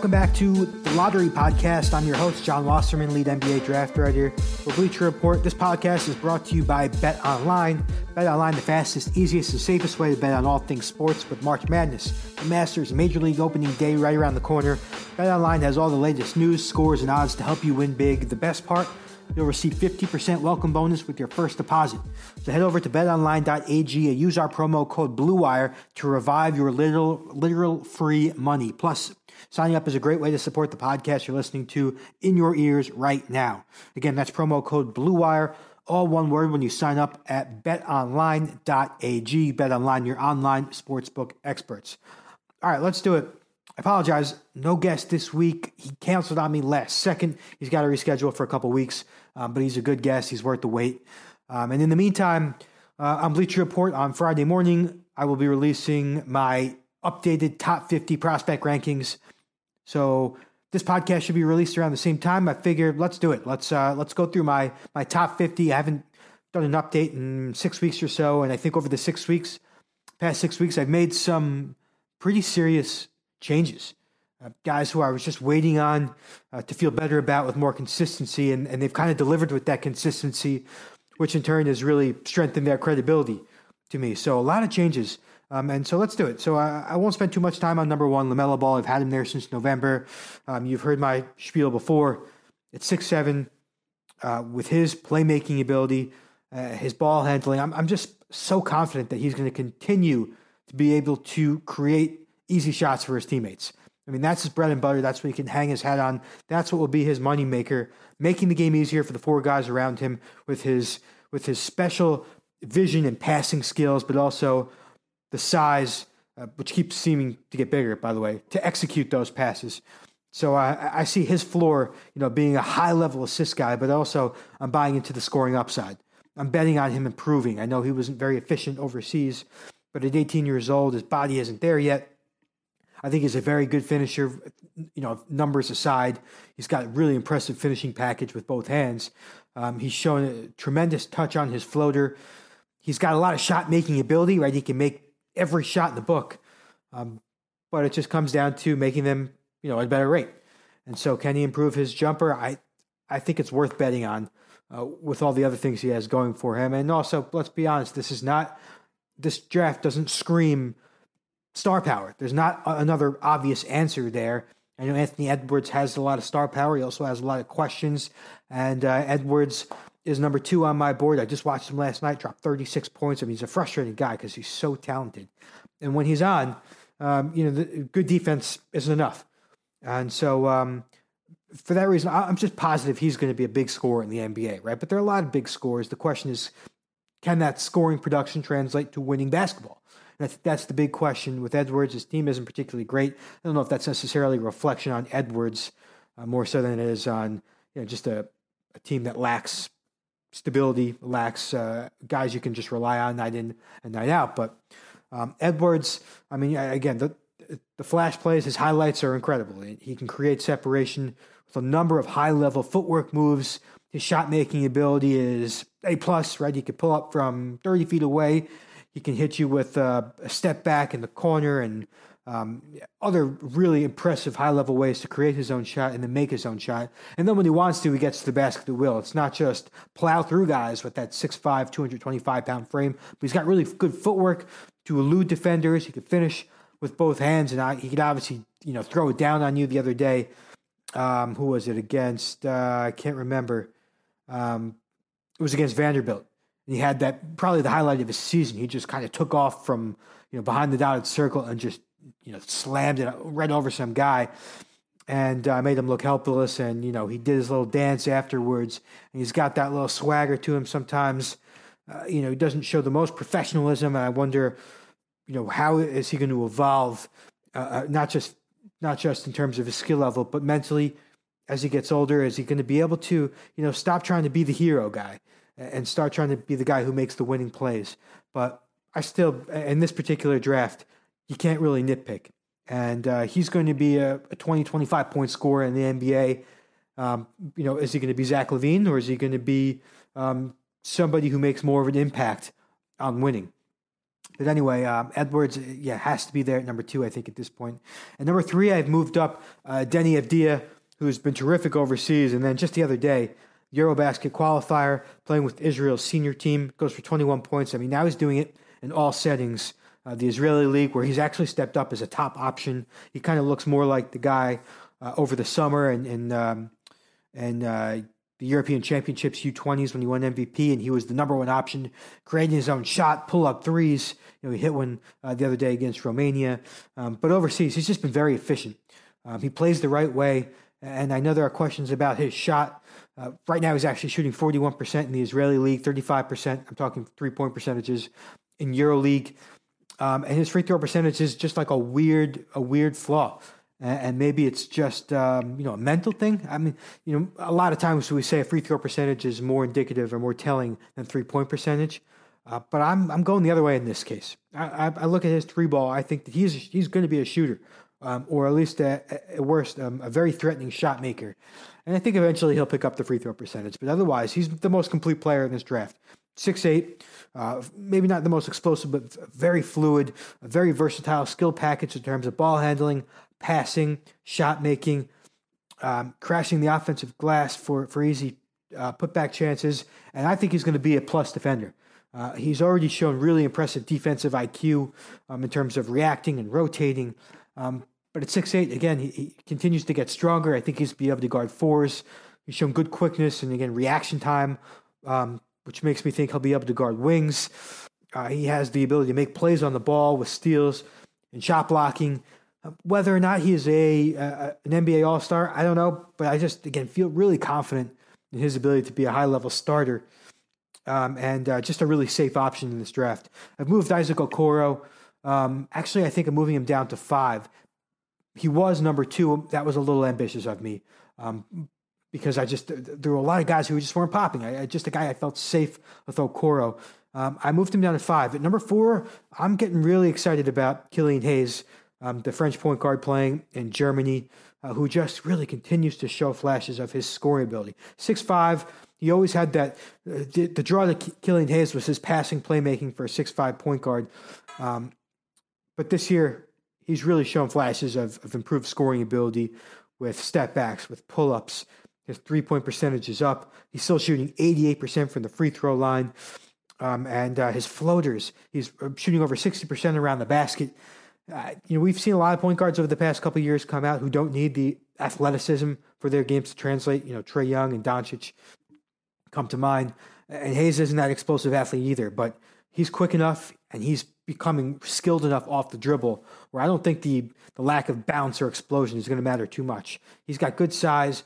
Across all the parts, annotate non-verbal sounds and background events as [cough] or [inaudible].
welcome back to the Lottery Podcast. I'm your host, Jon Wasserman, lead NBA draft writer for Bleacher Report. This podcast is brought to you by Bet Online. Bet Online, the fastest, easiest, and safest way to bet on all things sports with March Madness, the Masters, Major League Opening Day right around the corner. Bet Online has all the latest news, scores, and odds to help you win big. The best part, You'll receive 50% welcome bonus with your first deposit. So head over to betonline.ag and use our promo code BLUEWIRE to revive your literal, literal free money. Plus, signing up is a great way to support the podcast you're listening to in your ears right now. Again, that's promo code BLUEWIRE, all one word when you sign up at betonline.ag. BetOnline, your online sportsbook experts. All right, let's do it. Apologize. No guest this week. He canceled on me last second. He's got to reschedule for a couple weeks, um, but he's a good guest. He's worth the wait. Um, and in the meantime, uh, on Bleacher Report on Friday morning, I will be releasing my updated top 50 prospect rankings. So this podcast should be released around the same time. I figured let's do it. Let's uh, let's go through my my top 50. I haven't done an update in six weeks or so, and I think over the six weeks, past six weeks, I've made some pretty serious changes. Uh, guys who I was just waiting on uh, to feel better about with more consistency, and, and they've kind of delivered with that consistency, which in turn has really strengthened their credibility to me. So a lot of changes. Um, and so let's do it. So I, I, won't spend too much time on number one, LaMelo Ball. I've had him there since November. Um, you've heard my spiel before. It's six seven, uh, with his playmaking ability, uh, his ball handling. I'm, I'm just so confident that he's going to continue to be able to create easy shots for his teammates. I mean, that's his bread and butter. That's what he can hang his hat on. That's what will be his money maker, making the game easier for the four guys around him with his with his special vision and passing skills, but also the size, uh, which keeps seeming to get bigger, by the way, to execute those passes. So I, I see his floor, you know, being a high level assist guy, but also I'm buying into the scoring upside. I'm betting on him improving. I know he wasn't very efficient overseas, but at 18 years old, his body isn't there yet. I think he's a very good finisher. You know, numbers aside, he's got a really impressive finishing package with both hands. Um, he's shown a tremendous touch on his floater. He's got a lot of shot making ability, right? He can make every shot in the book, um, but it just comes down to making them, you know, at a better rate. And so, can he improve his jumper? I, I think it's worth betting on uh, with all the other things he has going for him. And also, let's be honest, this is not this draft doesn't scream star power. There's not another obvious answer there. I know Anthony Edwards has a lot of star power. He also has a lot of questions. And uh, Edwards is number two on my board. I just watched him last night, drop 36 points. I mean, he's a frustrating guy because he's so talented. And when he's on, um, you know, the good defense isn't enough. And so, um, for that reason, I'm just positive he's going to be a big scorer in the NBA, right? But there are a lot of big scores. The question is, can that scoring production translate to winning basketball? That's that's the big question with Edwards. His team isn't particularly great. I don't know if that's necessarily a reflection on Edwards uh, more so than it is on you know just a, a team that lacks stability, lacks uh, guys you can just rely on night in and night out. But um, Edwards, I mean, again, the the flash plays, his highlights are incredible. He can create separation with a number of high level footwork moves. His shot making ability is a plus, right? He can pull up from 30 feet away he can hit you with uh, a step back in the corner and um, other really impressive high level ways to create his own shot and then make his own shot. And then when he wants to, he gets to the basket at will. It's not just plow through guys with that 6'5, 225 pound frame, but he's got really good footwork to elude defenders. He can finish with both hands, and he could obviously you know throw it down on you the other day. Um, who was it against? Uh, I can't remember. Um, it was against Vanderbilt he had that probably the highlight of his season. He just kind of took off from you know behind the dotted circle and just you know slammed it right over some guy and uh, made him look helpless. And you know he did his little dance afterwards. And he's got that little swagger to him sometimes. Uh, you know he doesn't show the most professionalism, and I wonder, you know, how is he going to evolve? Uh, uh, not just not just in terms of his skill level, but mentally as he gets older. Is he going to be able to you know stop trying to be the hero guy? And start trying to be the guy who makes the winning plays. But I still, in this particular draft, you can't really nitpick. And uh, he's going to be a, a 20, 25 point scorer in the NBA. Um, you know, is he going to be Zach LaVine or is he going to be um, somebody who makes more of an impact on winning? But anyway, um, Edwards, yeah, has to be there at number two, I think, at this point. And number three, I've moved up uh, Deni Avdija, who's been terrific overseas. And then just the other day, Eurobasket qualifier, playing with Israel's senior team, goes for 21 points. I mean, now he's doing it in all settings. Uh, the Israeli league, where he's actually stepped up as a top option. He kind of looks more like the guy uh, over the summer and and um, and uh, the European Championships U20s when he won MVP, and he was the number one option, creating his own shot, pull up threes. You know, he hit one uh, the other day against Romania. Um, but overseas, he's just been very efficient. Um, he plays the right way, and I know there are questions about his shot. Uh, right now, he's actually shooting 41% in the Israeli league, 35%. I'm talking three point percentages in EuroLeague, um, and his free throw percentage is just like a weird, a weird flaw and maybe it's just um, you know a mental thing. I mean, you know, a lot of times we say a free throw percentage is more indicative or more telling than three point percentage. Uh, but I'm I'm going the other way in this case. I, I, I look at his three ball. I think that he's he's going to be a shooter, um, or at least at, worst um, a very threatening shot maker. And I think eventually he'll pick up the free throw percentage. But otherwise, he's the most complete player in this draft. Six eight, uh, maybe not the most explosive, but very fluid, a very versatile skill package in terms of ball handling, passing, shot making, um, crashing the offensive glass for, for easy uh, putback chances. And I think he's going to be a plus defender. Uh, he's already shown really impressive defensive IQ um, in terms of reacting and rotating. Um, but at six eight, again, he, he, continues to get stronger. I think he's be able to guard fours. He's shown good quickness and again reaction time, um, which makes me think he'll be able to guard wings. Uh, he has the ability to make plays on the ball with steals and shot blocking. Whether or not he is a, a an NBA All Star, I don't know, but I just again feel really confident in his ability to be a high level starter, um, and uh, just a really safe option in this draft. I've moved Isaac Okoro. Um, actually, I think I'm moving him down to five. He was number two. That was a little ambitious of me. Um, because I just there were a lot of guys who just weren't popping. I, I just a guy I felt safe with Okoro. Um, I moved him down to five. At number four, I'm getting really excited about Killian Hayes um, the French point guard playing in Germany, uh, who just really continues to show flashes of his scoring ability. Six five, he always had that. Uh, the, the, draw to Killian Hayes was his passing playmaking for a six five point guard. Um, but this year, he's really shown flashes of, of improved scoring ability with step backs, with pull ups. His three point percentage is up. He's still shooting 88% from the free throw line. Um, and uh, his floaters, he's uh, shooting over 60% around the basket uh, you know, we've seen a lot of point guards over the past couple years come out who don't need the athleticism for their games to translate. You know, Trae Young and Doncic come to mind, and Hayes isn't that explosive athlete either, but he's quick enough and he's becoming skilled enough off the dribble where I don't think the the lack of bounce or explosion is going to matter too much. He's got good size,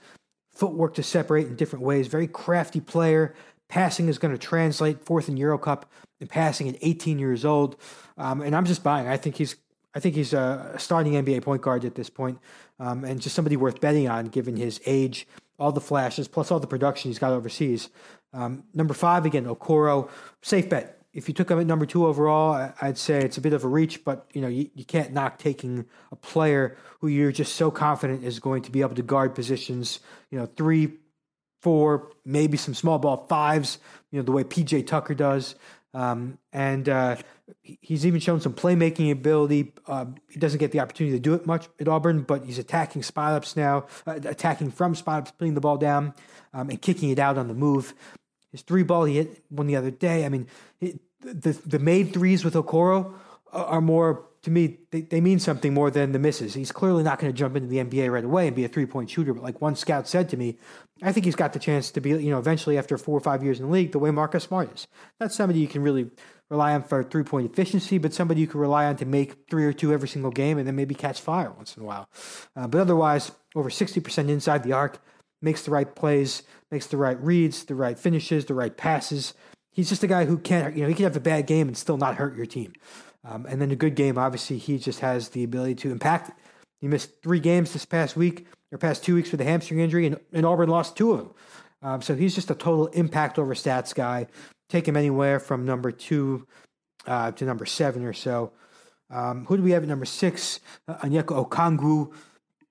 footwork to separate in different ways, very crafty player. Passing is going to translate fourth in Euro Cup and passing at 18 years old. Um, and I'm just buying. I think he's I think he's a starting NBA point guard at this point, um, and just somebody worth betting on given his age, all the flashes, plus all the production he's got overseas. Um, number five, again, Okoro, safe bet. If you took him at number two overall, I'd say it's a bit of a reach, but you know you, you can't knock taking a player who you're just so confident is going to be able to guard positions. You know, three, four, maybe some small ball fives. You know the way PJ Tucker does. Um, and uh, he's even shown some playmaking ability. Uh, he doesn't get the opportunity to do it much at Auburn, but he's attacking spot ups now, uh, attacking from spot ups, putting the ball down, um, and kicking it out on the move. His three ball he hit one the other day. I mean, it, the the made threes with Okoro are more to me, they, they mean something more than the misses. He's clearly not going to jump into the NBA right away and be a three point shooter. But like one scout said to me, I think he's got the chance to be, you know, eventually after four or five years in the league, the way Marcus Smart is. That's somebody you can really rely on for three point efficiency, but somebody you can rely on to make three or two every single game and then maybe catch fire once in a while. Uh, but otherwise, over 60% inside the arc, makes the right plays, makes the right reads, the right finishes, the right passes. He's just a guy who can't, you know, he can have a bad game and still not hurt your team. Um, and then a good game, obviously, he just has the ability to impact. He missed three games this past week or past two weeks with a hamstring injury, and, and Auburn lost two of them. Um, so he's just a total impact over stats guy. Take him anywhere from number two uh, to number seven or so. Um, who do we have at number six? Uh, Onyeka Okongwu.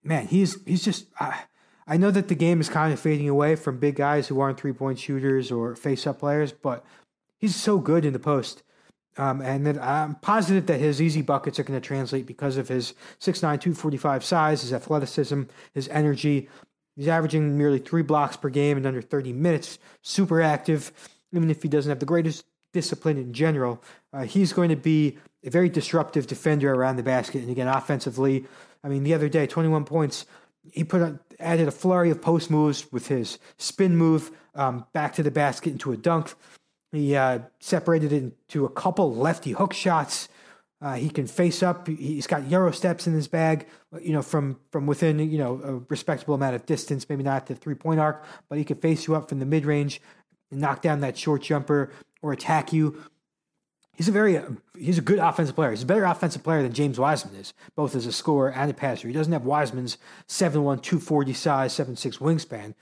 Man, he's he's just. Uh, I know that the game is kind of fading away from big guys who aren't three point shooters or face up players, but he's so good in the post Um, and I'm positive that his easy buckets are going to translate because of his 6'9, 245 size, his athleticism, his energy. He's averaging nearly three blocks per game in under 30 minutes, super active, even if he doesn't have the greatest discipline in general. Uh, he's going to be a very disruptive defender around the basket. And again, offensively, I mean, the other day, 21 points. He put on, added a flurry of post moves with his spin move um, back to the basket into a dunk. He uh, separated it into a couple lefty hook shots. Uh, he can face up. He's got euro steps in his bag, you know, from from within you know a respectable amount of distance. Maybe not the three point arc, but he can face you up from the mid range and knock down that short jumper or attack you. He's a very he's a good offensive player. He's a better offensive player than James Wiseman is, both as a scorer and a passer. He doesn't have Wiseman's 7'1", 240 size, 7'6 wingspan,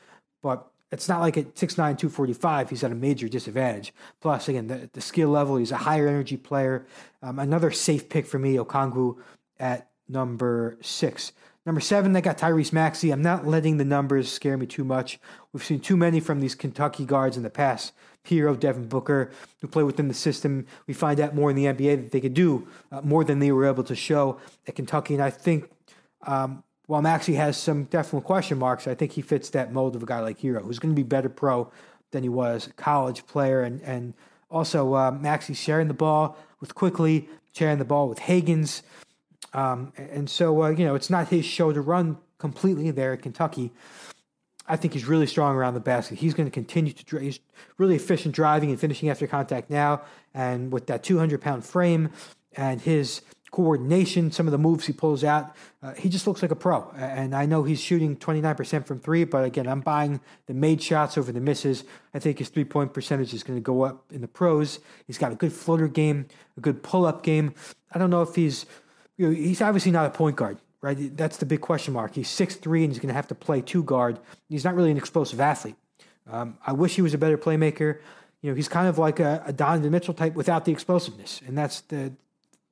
but it's not like at 6'9", 245, he's at a major disadvantage. Plus, again, the, the skill level, he's a higher energy player. Um, another safe pick for me, Okongwu at number six. Number seven, they got Tyrese Maxey. I'm not letting the numbers scare me too much. We've seen too many from these Kentucky guards in the past. Herro, Devin Booker, who play within the system. We find out more in the NBA that they could do uh, more than they were able to show at Kentucky. And I think um, while Maxey has some definite question marks, I think he fits that mold of a guy like Herro, who's going to be better pro than he was college player. And, and also, uh, Maxey sharing the ball with Quickley, sharing the ball with Hagans. Um, and so, uh, you know, it's not his show to run completely there at Kentucky. I think he's really strong around the basket. He's going to continue to, he's really efficient driving and finishing after contact now. And with that 200 pound frame and his coordination, some of the moves he pulls out, uh, he just looks like a pro. And I know he's shooting 29% from three, but again, I'm buying the made shots over the misses. I think his three point percentage is going to go up in the pros. He's got a good floater game, a good pull up game. I don't know if he's, you know, he's obviously not a point guard right? That's the big question mark. He's six three and he's going to have to play two guard. He's not really an explosive athlete. Um, I wish he was a better playmaker. You know, he's kind of like a, a Donovan Mitchell type without the explosiveness, and that's the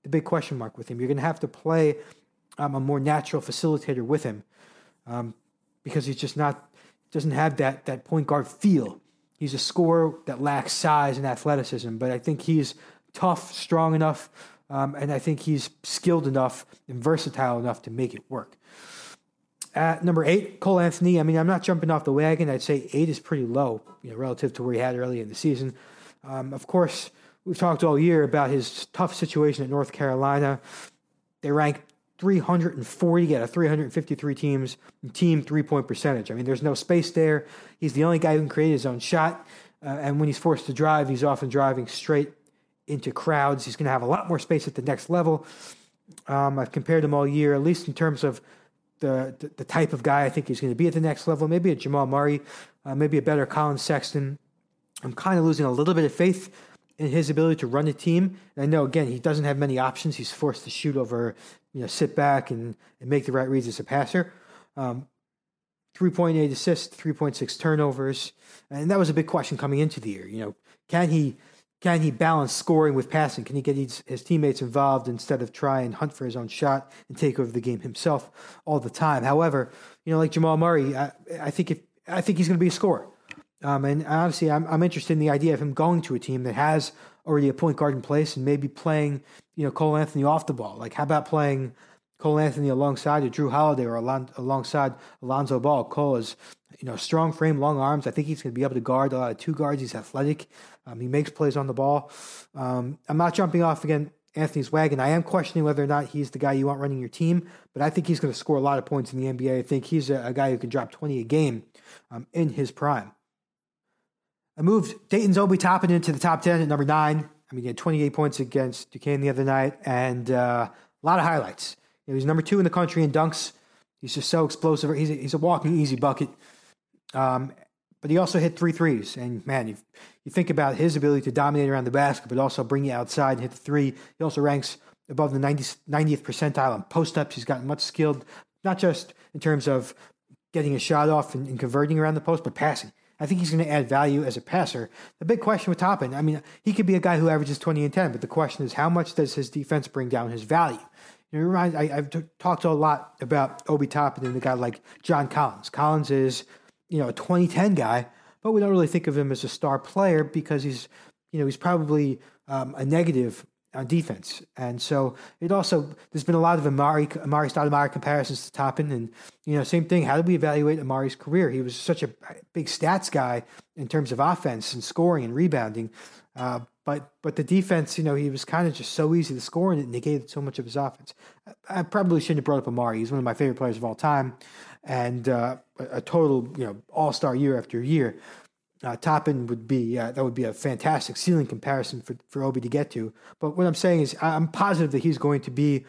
the big question mark with him. You're going to have to play um, a more natural facilitator with him um, because he's just not doesn't have that that point guard feel. He's a scorer that lacks size and athleticism, but I think he's tough, strong enough um, and I think he's skilled enough and versatile enough to make it work. At number eight, Cole Anthony. I mean, I'm not jumping off the wagon. I'd say eight is pretty low, you know, relative to where he had early in the season. Um, of course, we've talked all year about his tough situation at North Carolina. They rank 340 out of 353 teams team three point percentage. I mean, there's no space there. He's the only guy who can create his own shot. Uh, and when he's forced to drive, he's often driving straight into crowds. He's going to have a lot more space at the next level. Um, I've compared him all year, at least in terms of the, the, the type of guy I think he's going to be at the next level. Maybe a Jamal Murray, uh, maybe a better Collin Sexton. I'm kind of losing a little bit of faith in his ability to run a team. And I know again he doesn't have many options. He's forced to shoot over, you know, sit back and, and make the right reads as a passer. Um, 3.8 assists, 3.6 turnovers, and that was a big question coming into the year. You know, can he can he balance scoring with passing? Can he get his, his, teammates involved instead of try and hunt for his own shot and take over the game himself all the time? However, you know, like Jamal Murray, I, I think if I think he's going to be a scorer. Um, and honestly, I'm, I'm interested in the idea of him going to a team that has already a point guard in place and maybe playing, you know, Cole Anthony off the ball. Like, how about playing Cole Anthony alongside Jrue Holiday or alongside Alonzo Ball? Cole is, you know, strong frame, long arms. I think he's going to be able to guard a lot of two guards. He's athletic. Um, he makes plays on the ball. Um, I'm not jumping off again Anthony's wagon. I am questioning whether or not he's the guy you want running your team, but I think he's going to score a lot of points in the NBA. I think he's a, a guy who can drop 20 a game um, in his prime. I moved Dayton's Obi Toppin into the top 10 at number nine. I mean, he had 28 points against Duquesne the other night and uh, a lot of highlights. He's number two in the country in dunks. He's just so explosive. He's a, he's a walking easy bucket. Um, but he also hit three threes. And man, you, you think about his ability to dominate around the basket, but also bring you outside and hit the three. He also ranks above the 90, 90th percentile on post ups. He's gotten much skilled, not just in terms of getting a shot off and, and converting around the post, but passing. I think he's going to add value as a passer. The big question with Toppin, I mean, he could be a guy who averages 20 and 10, but the question is how much does his defense bring down his value? You know, I, have t- talked a lot about Obi Toppin and a guy like John Collins. Collins is you know, a 2010 guy, but we don't really think of him as a star player because he's, you know, he's probably um, a negative on defense. And so it also there's been a lot of Amari Amar'e Stoudemire comparisons to Toppin, and you know same thing. How do we evaluate Amar'e's career? He was such a big stats guy in terms of offense and scoring and rebounding, uh, but but the defense, you know, he was kind of just so easy to score and it negated so much of his offense. I, I probably shouldn't have brought up Amar'e. He's one of my favorite players of all time, and uh, a, a total you know all star year after year uh, Toppin would be uh, that would be a fantastic ceiling comparison for for Obi to get to. But what I'm saying is, I'm positive that he's going to be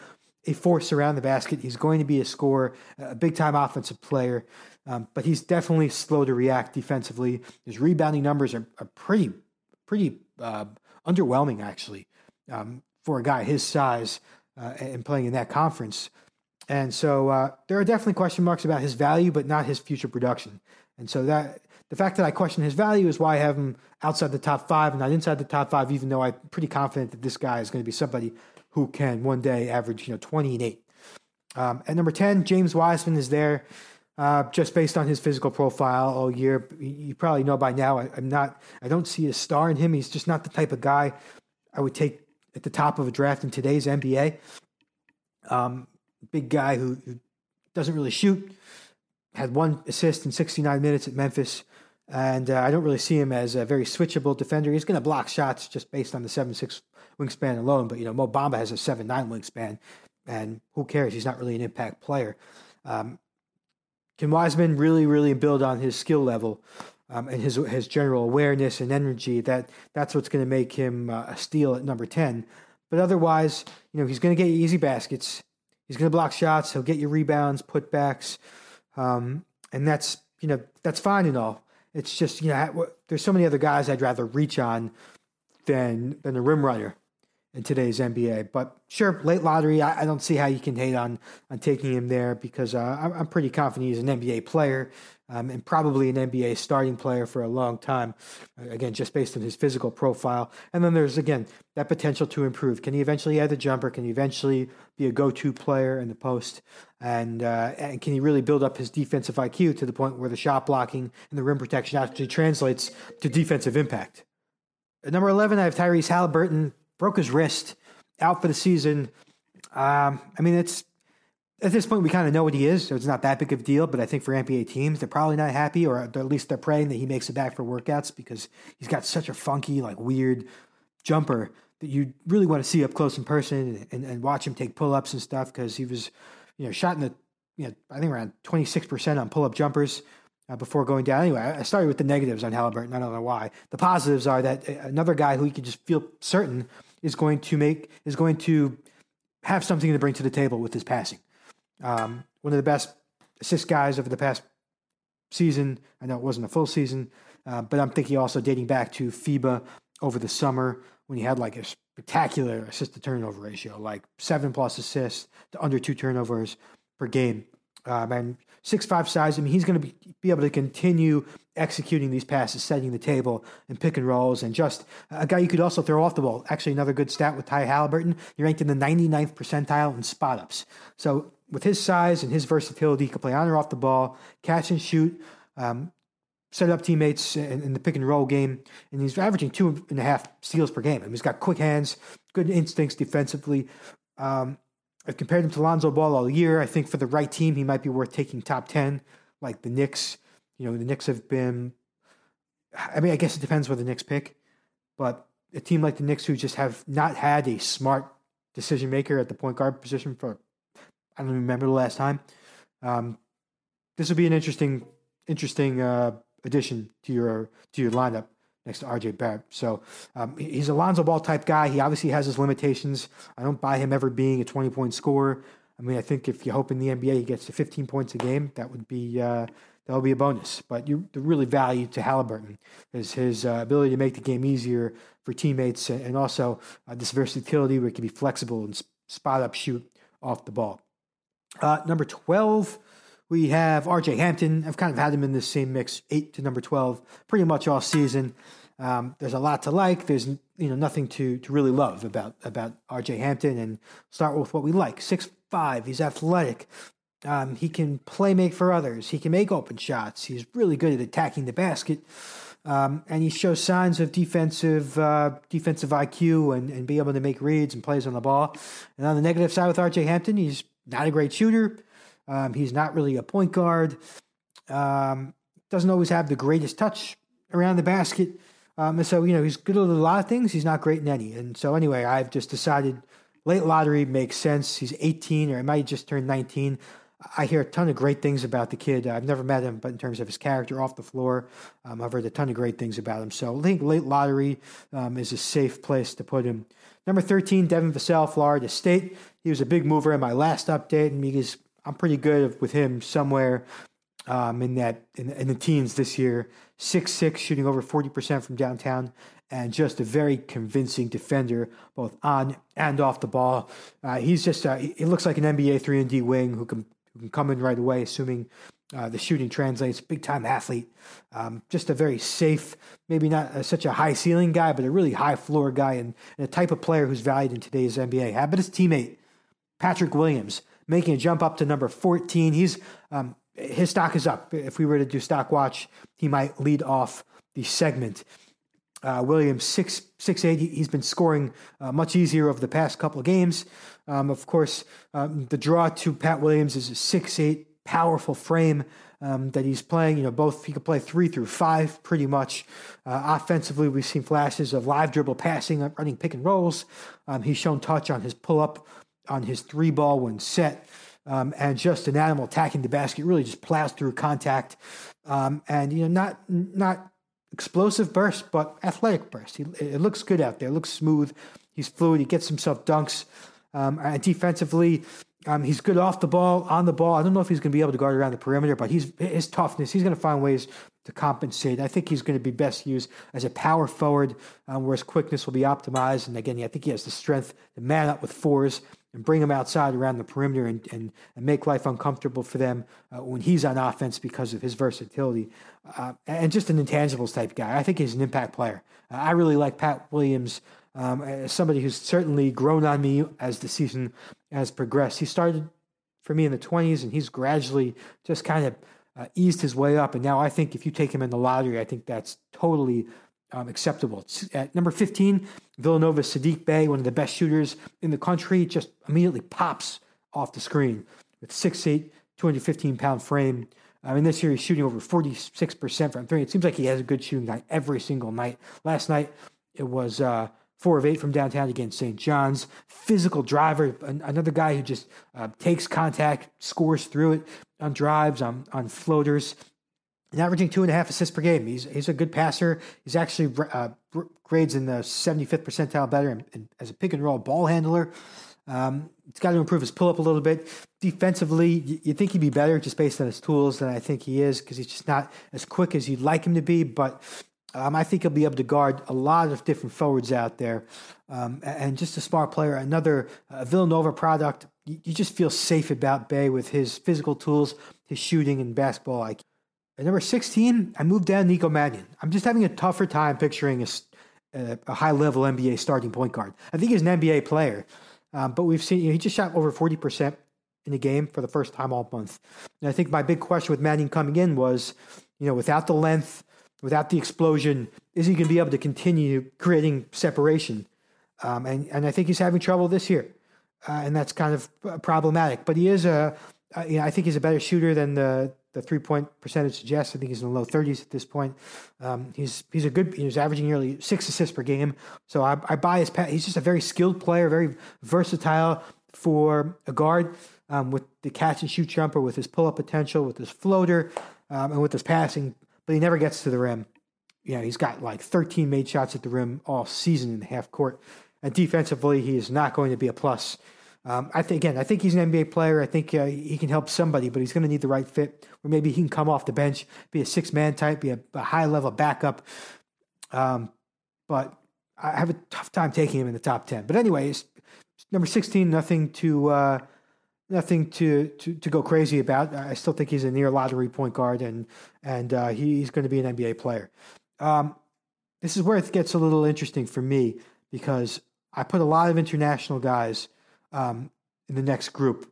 a force around the basket. He's going to be a scorer, a big time offensive player. Um, but he's definitely slow to react defensively. His rebounding numbers are, are pretty pretty uh, underwhelming actually um, for a guy his size uh, and playing in that conference. And so uh, there are definitely question marks about his value, but not his future production. And so that the fact that I question his value is why I have him outside the top five and not inside the top five, even though I'm pretty confident that this guy is going to be somebody who can one day average, you know, 20 and 8. Um, at number 10, James Wiseman is there uh, just based on his physical profile all year. You probably know by now I, am not, I don't see a star in him. He's just not the type of guy I would take at the top of a draft in today's NBA. Um, big guy who, who doesn't really shoot, had one assist in 69 minutes at Memphis. And uh, I don't really see him as a very switchable defender. He's going to block shots just based on the seven six wingspan alone. But you know, Mo Bamba has a seven nine wingspan, and who cares? He's not really an impact player. Um, can Wiseman really, really build on his skill level um, and his his general awareness and energy? That that's what's going to make him uh, a steal at number ten. But otherwise, you know, he's going to get you easy baskets. He's going to block shots. He'll get you rebounds, putbacks, um, and that's you know that's fine and all. It's just you know there's so many other guys I'd rather reach on than than a rim runner in today's NBA. But sure, late lottery. I, I don't see how you can hate on on taking him there because uh, I'm, I'm, pretty confident he's an NBA player um, and probably an NBA starting player for a long time. Again, just based on his physical profile. And then there's again that potential to improve. Can he eventually add the jumper? Can he eventually be a go-to player in the post? And uh, and can he really build up his defensive IQ to the point where the shot blocking and the rim protection actually translates to defensive impact? At number 11, I have Tyrese Halliburton broke his wrist, out for the season. Um, I mean, it's at this point we kind of know what he is, so it's not that big of a deal. But I think for NBA teams, they're probably not happy, or at least they're praying that he makes it back for workouts because he's got such a funky, like weird jumper that you really want to see up close in person and, and, and watch him take pull ups and stuff because he was, you know, shot in the, you know, I think around twenty six percent on pull up jumpers. Uh, before going down. Anyway, I started with the negatives on Halliburton. I don't know why. The positives are that uh, another guy who you can just feel certain is going to make is going to have something to bring to the table with his passing. Um, one of the best assist guys over the past season. I know it wasn't a full season, uh, but I'm thinking also dating back to FIBA over the summer when he had like a spectacular assist to turnover ratio, like seven plus assists to under two turnovers per game. Um, and six five size. I mean, he's going to be, be able to continue executing these passes, setting the table and pick and rolls, and just a guy you could also throw off the ball. Actually, another good stat with Ty Halliburton, he ranked in the 99th percentile in spot ups. So with his size and his versatility, he can play on or off the ball, catch and shoot. Um, set up teammates in, in, the pick and roll game, and he's averaging two and a half steals per game. I mean, he's got quick hands, good instincts defensively. Um, I've compared him to Lonzo Ball all year. I think for the right team, he might be worth taking top 10, like the Knicks. You know, the Knicks have been, I mean, I guess it depends what the Knicks pick, but a team like the Knicks who just have not had a smart decision maker at the point guard position for, I don't remember the last time. Um, this would be an interesting, interesting uh, addition to your to your lineup next to RJ Barrett. So um, he's a Lonzo Ball type guy. He obviously has his limitations. I don't buy him ever being a 20 point scorer. I mean, I think if you hope in the NBA he gets to 15 points a game, that would be uh, that would be a bonus. But you the really value to Halliburton is his uh, ability to make the game easier for teammates, and also uh, this versatility where he can be flexible and spot up shoot off the ball. Uh, number 12 we have RJ Hampton. I've kind of had him in this same mix, eight to number twelve, pretty much all season. Um, there's a lot to like. There's you know nothing to to really love about about RJ Hampton. And start with what we like. Six five. He's athletic. Um, he can play make for others. He can make open shots. He's really good at attacking the basket. Um, and he shows signs of defensive uh, defensive IQ and, and be able to make reads and plays on the ball. And on the negative side with RJ Hampton, he's not a great shooter. Um, he's not really a point guard. Um, doesn't always have the greatest touch around the basket. Um, and so, you know, he's good at a lot of things. He's not great in any. And so, anyway, I've just decided late lottery makes sense. He's 18 or he might just turn 19. I hear a ton of great things about the kid. I've never met him, but in terms of his character off the floor, um, I've heard a ton of great things about him. So I think late lottery um, is a safe place to put him. Number 13, Devin Vassell, Florida State. He was a big mover in my last update, and because I'm pretty good with him somewhere um, in that in, in, the teens this year. Six six, shooting over 40% from downtown, and just a very convincing defender, both on and off the ball. Uh, he's just uh, he looks like an NBA three and D wing who can who can come in right away, assuming uh, the shooting translates. Big time athlete, um, just a very safe, maybe not uh, such a high ceiling guy, but a really high floor guy, and, and, a type of player who's valued in today's NBA. How about his teammate, Patrick Williams, making a jump up to number 14? He's um, his stock is up. If we were to do stock watch, he might lead off the segment. Uh, Williams six six eight. He's been scoring uh, much easier over the past couple of games. Um, of course, um, the draw to Pat Williams is a six eight powerful frame um, that he's playing. You know, both he can play three through five pretty much. Uh, offensively, we've seen flashes of live dribble passing, running pick and rolls. Um, he's shown touch on his pull up, on his three ball when set. Um, and just an animal attacking the basket, really just plows through contact, um, and you know not not explosive burst, but athletic burst. He, it looks good out there. It looks smooth. He's fluid. He gets himself dunks. Um, and defensively, um, he's good off the ball, on the ball. I don't know if he's going to be able to guard around the perimeter, but he's his toughness. He's going to find ways to compensate. I think he's going to be best used as a power forward, um, where his quickness will be optimized. And again, I think he has the strength to man up with fours and bring him outside around the perimeter and, and, and make life uncomfortable for them uh, when he's on offense because of his versatility. Uh, and just an intangibles type guy. I think he's an impact player. Uh, I really like Pat Williams um, as somebody who's certainly grown on me as the season has progressed. He started for me in the 20s and he's gradually just kind of uh, eased his way up. And now I think if you take him in the lottery, I think that's totally um, acceptable. At number 15, Villanova Saddiq Bey, one of the best shooters in the country, just immediately pops off the screen with 6'8, 215 pound frame. I mean, this year he's shooting over 46% from three. It seems like he has a good shooting night every single night. Last night, it was uh, four of eight from downtown against St. John's. Physical driver, another guy who just uh, takes contact, scores through it on drives, on, on floaters and averaging two and a half assists per game. He's he's a good passer. He's actually uh, grades in the 75th percentile better in, in, as a pick and roll ball handler. Um, he's got to improve his pull up a little bit. Defensively, you, you think he'd be better just based on his tools than I think he is because he's just not as quick as you'd like him to be. But um, I think he'll be able to guard a lot of different forwards out there. Um, and just a smart player. Another uh, Villanova product. You, you just feel safe about Bey with his physical tools, his shooting, and basketball IQ. At number 16, I moved down Nico Mannion. I'm just having a tougher time picturing a, a high level NBA starting point guard. I think he's an NBA player, um, but we've seen you know, he just shot over 40% in the game for the first time all month. And I think my big question with Mannion coming in was, you know, without the length, without the explosion, is he going to be able to continue creating separation? Um, and, and I think he's having trouble this year. Uh, and that's kind of uh, problematic. But he is a, uh, you know, I think he's a better shooter than the the three point percentage suggests. I think he's in the low 30s at this point. Um, he's he's a good. He's averaging nearly six assists per game. So I, I buy his. Pat he's just a very skilled player, very versatile for a guard um, with the catch and shoot jumper, with his pull up potential, with his floater, um, and with his passing. But he never gets to the rim. You know, he's got like 13 made shots at the rim all season in the half court. And defensively, he is not going to be a plus. Um, I think again, I think he's an NBA player. I think uh, he can help somebody, but he's going to need the right fit. Or maybe he can come off the bench, be a six man type, be a, a high level backup. Um, but I have a tough time taking him in the top ten. But anyways, number sixteen, nothing to uh, nothing to, to to go crazy about. I still think he's a near lottery point guard, and and uh, he's going to be an NBA player. Um, this is where it gets a little interesting for me because I put a lot of international guys um, in the next group.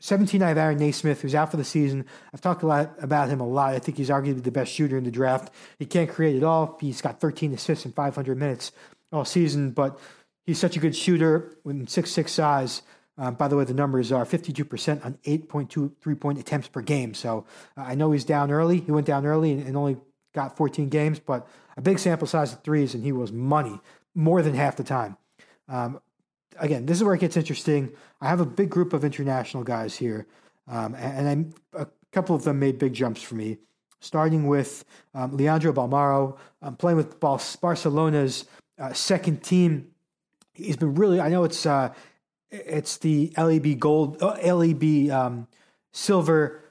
17, I have Aaron Nesmith, who's out for the season. I've talked a lot about him a lot. I think he's arguably the best shooter in the draft. He can't create at all. He's got 13 assists in 500 minutes all season, but he's such a good shooter with six six size. Um, by the way, the numbers are 52% on 8.2 three point attempts per game. So uh, I know he's down early. He went down early and, and, only got 14 games, but a big sample size of threes, and he was money more than half the time. Um, again, this is where it gets interesting. I have a big group of international guys here, um, and, and a couple of them made big jumps for me. Starting with um, Leandro Bolmaro, um, playing with Barcelona's uh, second team. He's been really. I know it's uh, it's the LEB Gold, uh, LEB um, Silver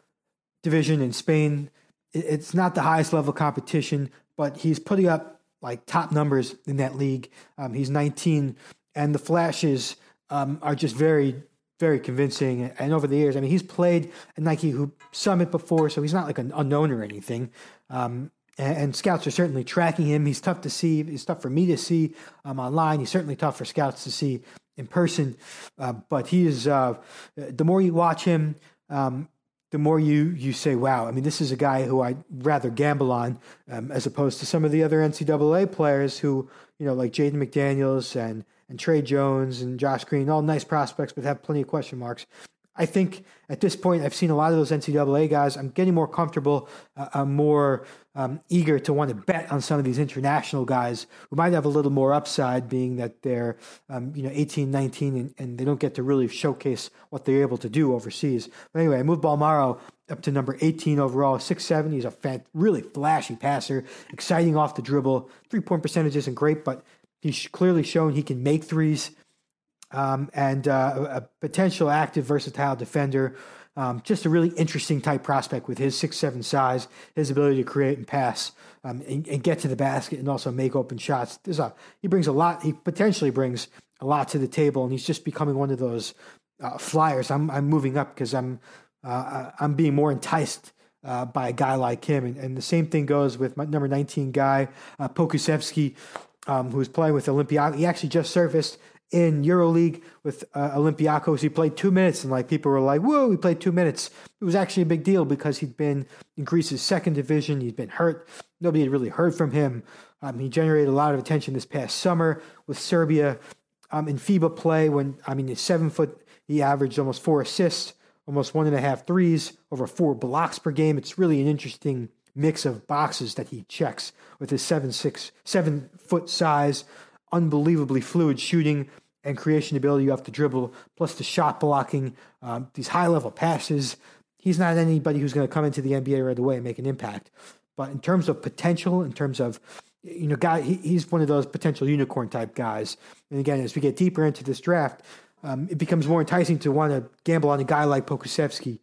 division in Spain. It's not the highest level competition, but he's putting up like top numbers in that league. Um, he's 19 and the flashes um, are just very, very convincing. And over the years, I mean, he's played at Nike Hoop Summit before, so he's not like an unknown or anything. Um, and, and, scouts are certainly tracking him. He's tough to see. He's tough for me to see um, online. He's certainly tough for scouts to see in person. Uh, but he is. Uh, the more you watch him, um, the more you you say, "Wow!" I mean, this is a guy who I'd rather gamble on um, as opposed to some of the other NCAA players who, you know, like Jaden McDaniels and and Tre Jones and Josh Green, all nice prospects, but have plenty of question marks. I think at this point, I've seen a lot of those NCAA guys. I'm getting more comfortable. Uh, I'm more um, eager to want to bet on some of these international guys who might have a little more upside, being that they're um, you know 18, 19, and, and, they don't get to really showcase what they're able to do overseas. But anyway, I moved Bolmaro up to number 18 overall, 6'7". He's a really flashy passer, exciting off the dribble. Three point percentage isn't great, but He's clearly shown he can make threes um, and uh, a potential active, versatile defender. Um, just a really interesting type prospect with his six seven size, his ability to create and pass um, and, and, get to the basket and also make open shots. There's a, he brings a lot. He potentially brings a lot to the table, and he's just becoming one of those uh, flyers. I'm I'm moving up because I'm uh, I'm being more enticed uh, by a guy like him. And, and, the same thing goes with my number 19 guy, uh, Pokusevski, um, who's playing with Olympiacos. He actually just surfaced in EuroLeague with uh, Olympiacos. He played two minutes, and like people were like, "Whoa, he played two minutes." It was actually a big deal because he'd been in Greece's second division. He'd been hurt. Nobody had really heard from him. Um, he generated a lot of attention this past summer with Serbia um, in FIBA play. When I mean, he's seven foot. He averaged almost four assists, almost one and a half threes, over four blocks per game. It's really an interesting mix of boxes that he checks with his seven six seven foot size, unbelievably fluid shooting and creation ability you have to dribble, plus the shot blocking, um, these high level passes. He's not anybody who's going to come into the NBA right away and make an impact. But in terms of potential, in terms of you know, guy, he, he's one of those potential unicorn type guys. And again, as we get deeper into this draft, um, it becomes more enticing to want to gamble on a guy like Pokusevski,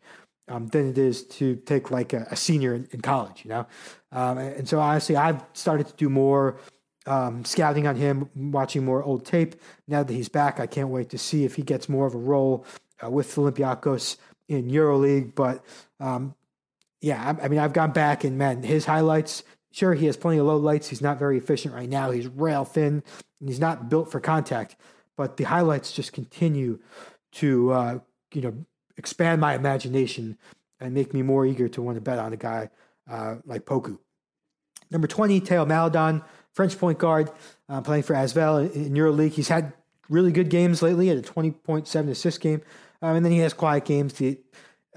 um, than it is to take like a, a senior in, in, college, you know? Um, and so honestly, I've started to do more um, scouting on him, watching more old tape. Now that he's back, I can't wait to see if he gets more of a role uh, with Olympiacos in EuroLeague. But um, yeah, I, I, mean, I've gone back and man, his highlights. Sure, he has plenty of low lights. He's not very efficient right now. He's rail thin, and he's not built for contact. But the highlights just continue to uh, you know expand my imagination and make me more eager to want to bet on a guy uh, like Poku. Number 20, Theo Maledon, French point guard, uh, playing for Asvel in EuroLeague. He's had really good games lately at a 20.7 assist game. Um, and then he has quiet games. The,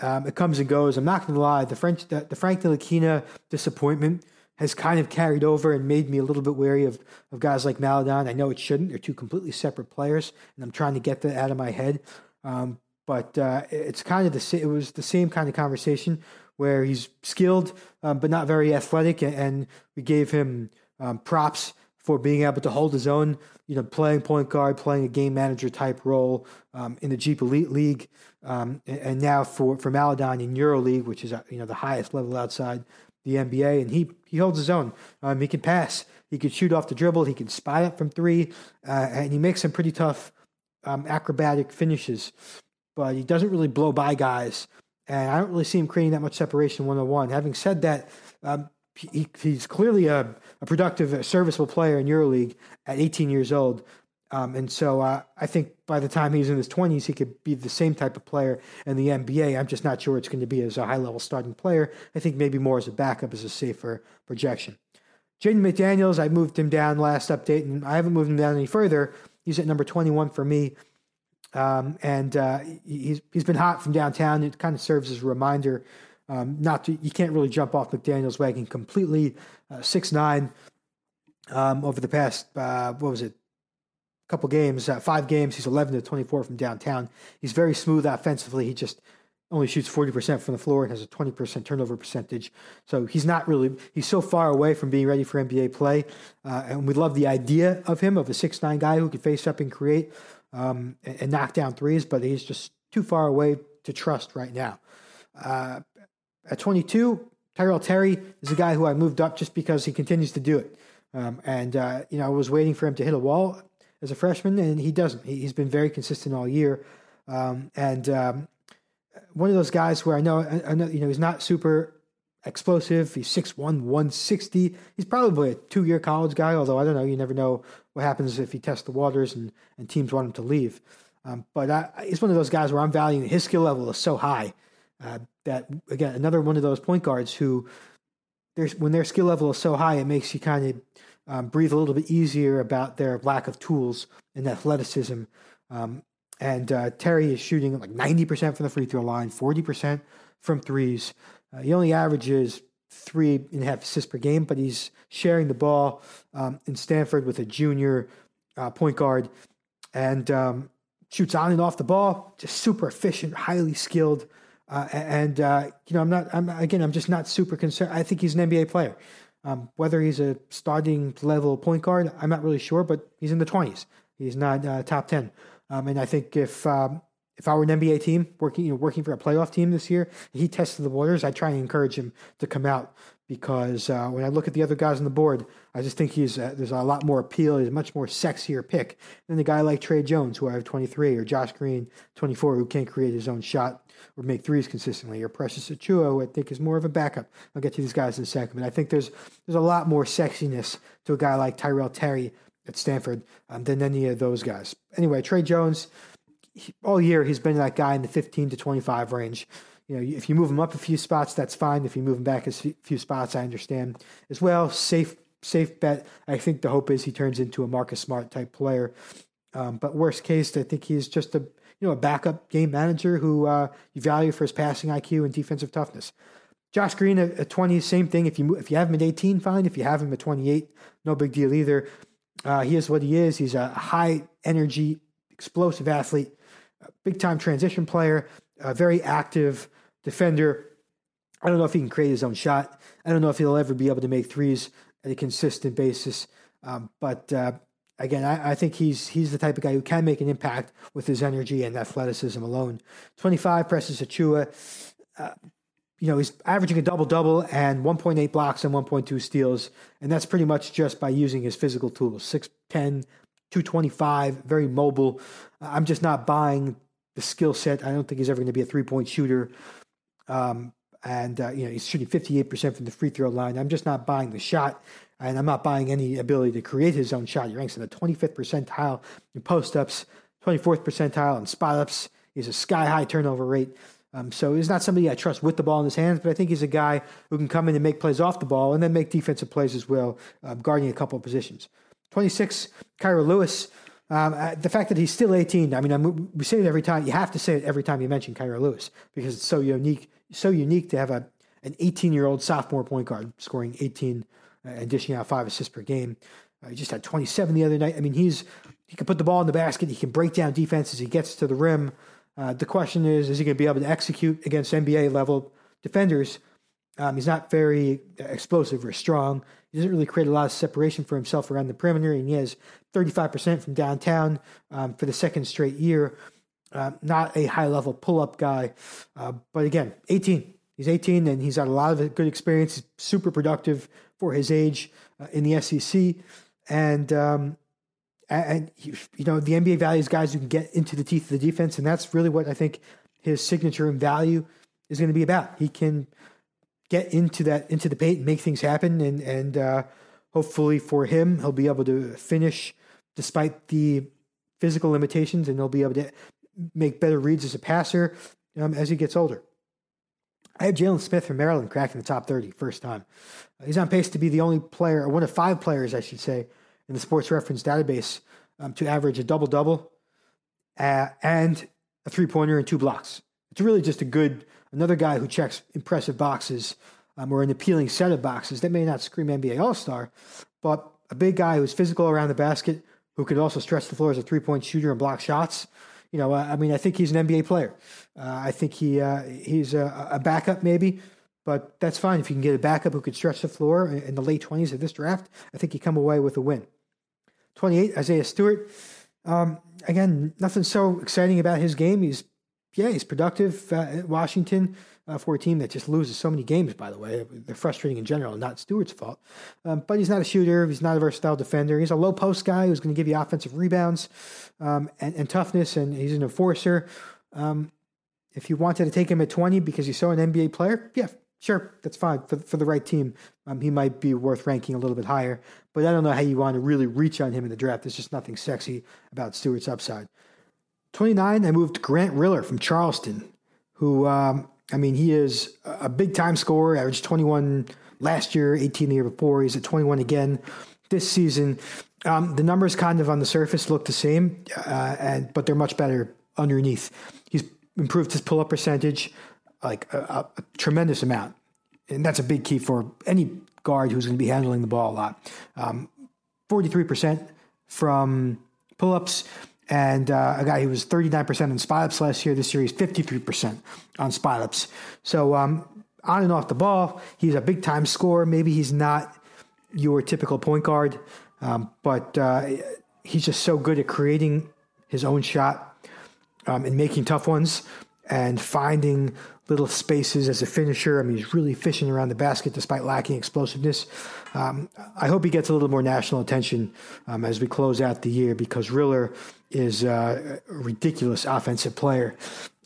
um, it comes and goes. I'm not going to lie. The French, the, the Frank Ntilikina disappointment has kind of carried over and made me a little bit wary of, of guys like Maledon. I know it shouldn't. They're two completely separate players, and I'm trying to get that out of my head. Um, but uh, it's kind of the it was the same kind of conversation where he's skilled um, but not very athletic, and we gave him um, props for being able to hold his own. You know, playing point guard, playing a game manager type role um, in the Jeep Elite League, um, and, and, now for for Maledon in Euro League, which is uh, you know the highest level outside the NBA, and he he holds his own. Um, he can pass, he can shoot off the dribble, he can spy up from three, uh, and he makes some pretty tough um, acrobatic finishes but he doesn't really blow by guys. And I don't really see him creating that much separation one on one. Having said that, um, he, he's clearly a, a productive, a serviceable player in EuroLeague at 18 years old. Um, and so uh, I think by the time he's in his 20s, he could be the same type of player in the NBA. I'm just not sure it's going to be as a high level starting player. I think maybe more as a backup as a safer projection. Jaden McDaniels, I moved him down last update, and I haven't moved him down any further. He's at number 21 for me. Um, and uh, he's, he's been hot from downtown. It kind of serves as a reminder um, not to, you can't really jump off McDaniels' wagon completely. Uh, six nine um, over the past, uh, what was it, a couple games, uh, five games, he's 11 to 24 from downtown. He's very smooth offensively. He just only shoots 40% from the floor and has a 20% turnover percentage. So he's not really, he's so far away from being ready for NBA play. Uh, and we love the idea of him, of a six-nine guy who can face up and create um, and, and, knock down threes, but he's just too far away to trust right now. Uh, at 22, Tyrell Terry is a guy who I moved up just because he continues to do it. Um, and, uh, you know, I was waiting for him to hit a wall as a freshman, and he doesn't. He, has been very consistent all year. Um, and um, one of those guys where I know, I, I know, you know, he's not super explosive. He's 6'1, 160. He's probably a two year college guy, although I don't know. You never know what happens if he tests the waters and, and teams want him to leave. Um, but I, he's one of those guys where I'm valuing his skill level is so high uh, that, again, another one of those point guards who, there's, when their skill level is so high, it makes you kind of um, breathe a little bit easier about their lack of tools and athleticism. Um, and uh, Terry is shooting like 90% from the free throw line, 40% from threes. Uh, he only averages three and a half assists per game, but he's sharing the ball um, in Stanford with a junior uh, point guard and um, shoots on and off the ball, just super efficient, highly skilled. Uh, and uh, you know, I'm not. I'm again. I'm just not super concerned. I think he's an NBA player. Um, whether he's a starting level point guard, I'm not really sure, but he's in the 20s. He's not uh, top 10. Um, and I think if um, if I were an NBA team working you know, working for a playoff team this year, he tested the waters. I try and encourage him to come out because uh, when I look at the other guys on the board, I just think he's uh, there's a lot more appeal. He's a much more sexier pick than the guy like Tre Jones, who I have 23, or Josh Green, 24, who can't create his own shot or make threes consistently, or Precious Achiuwa, who I think is more of a backup. I'll get to these guys in a second, but I think there's there's a lot more sexiness to a guy like Tyrell Terry at Stanford um, than any of those guys. Anyway, Tre Jones, all year he's been that guy in the 15 to 25 range. You know, if you move him up a few spots, that's fine. If you move him back a few spots, I understand as well. Safe, safe bet. I think the hope is he turns into a Marcus Smart type player. Um, but worst case, I think he's just a you know, a backup game manager who uh, you value for his passing IQ and defensive toughness. Josh Green at 20, same thing. If you if you have him at 18, fine. If you have him at 28, no big deal either. Uh, he is what he is. He's a high energy, explosive athlete, big time transition player, a very active defender. I don't know if he can create his own shot. I don't know if he'll ever be able to make threes at a consistent basis. Um, but uh, again, I, I, think he's he's the type of guy who can make an impact with his energy and athleticism alone. 25 Precious Achiuwa. Uh, you know, he's averaging a double double and 1.8 blocks and 1.2 steals. And that's pretty much just by using his physical tools 6'10, 225, very mobile. I'm just not buying the skill set. I don't think he's ever going to be a three point shooter. Um, and, uh, you know, he's shooting 58% from the free throw line. I'm just not buying the shot and I'm not buying any ability to create his own shot. He ranks in the 25th percentile in post ups, 24th percentile in spot ups. He's a sky high turnover rate. Um, so he's not somebody I trust with the ball in his hands, but I think he's a guy who can come in and make plays off the ball and then make defensive plays as well, um, guarding a couple of positions. 26, Kira Lewis. Um, uh, the fact that he's still 18, I mean, I'm, we say it every time. You have to say it every time you mention Kira Lewis because it's so unique, so unique to have a an 18 year old sophomore point guard scoring 18 and dishing out five assists per game. Uh, he just had 27 the other night. I mean, he's he can put the ball in the basket. He can break down defenses. He gets to the rim. Uh, the question is, is he going to be able to execute against NBA level defenders? Um, he's not very explosive or strong. He doesn't really create a lot of separation for himself around the perimeter, and he has 35% from downtown um, for the second straight year. Uh, not a high level pull up guy, uh, but again, 18. He's 18 and he's had a lot of good experience. He's super productive for his age uh, in the SEC, and um, and you know the NBA values guys who can get into the teeth of the defense, and that's really what I think his signature and value is going to be about. He can get into that into the paint and make things happen, and and uh, hopefully for him, he'll be able to finish despite the physical limitations, and he'll be able to make better reads as a passer um, as he gets older. I have Jalen Smith from Maryland cracking the top 30 first time. Uh, he's on pace to be the only player, or one of five players, I should say, in the sports reference database um, to average a double double uh, and a three pointer and two blocks. It's really just a good, another guy who checks impressive boxes um, or an appealing set of boxes that may not scream NBA All Star, but a big guy who's physical around the basket, who could also stretch the floor as a three point shooter and block shots you know, I mean, I think he's an NBA player. Uh, I think he uh, he's a, a, backup maybe, but that's fine if you can get a backup who could stretch the floor in the late twenties of this draft. I think you come away with a win. Twenty eight, Isaiah Stewart. Um, again, nothing so exciting about his game. He's yeah, he's productive uh, at Washington uh, for a team that just loses so many games, by the way. They're frustrating in general, not Stewart's fault. Um, but he's not a shooter. He's not a versatile defender. He's a low post guy who's going to give you offensive rebounds um, and, and, toughness, and he's an enforcer. Um, if you wanted to take him at 20 because you saw an NBA player, yeah, sure, that's fine. For, for the right team, um, he might be worth ranking a little bit higher. But I don't know how you want to really reach on him in the draft. There's just nothing sexy about Stewart's upside. 29, I moved Grant Riller from Charleston, who um, I mean, he is a big time scorer, averaged 21 last year, 18 the year before. He's at 21 again this season. Um, the numbers kind of on the surface look the same, uh, and but they're much better underneath. He's improved his pull up percentage like a, a, tremendous amount, and that's a big key for any guard who's going to be handling the ball a lot. Um, 43% from pull ups, and uh, a guy who was 39% on spot ups last year. This year he's 53% on spot ups. So um, on and off the ball, he's a big time scorer. Maybe he's not your typical point guard, um, but uh, he's just so good at creating his own shot um, and making tough ones and finding little spaces as a finisher. I mean, he's really fishing around the basket despite lacking explosiveness. Um, I hope he gets a little more national attention um, as we close out the year because Riller is a ridiculous offensive player.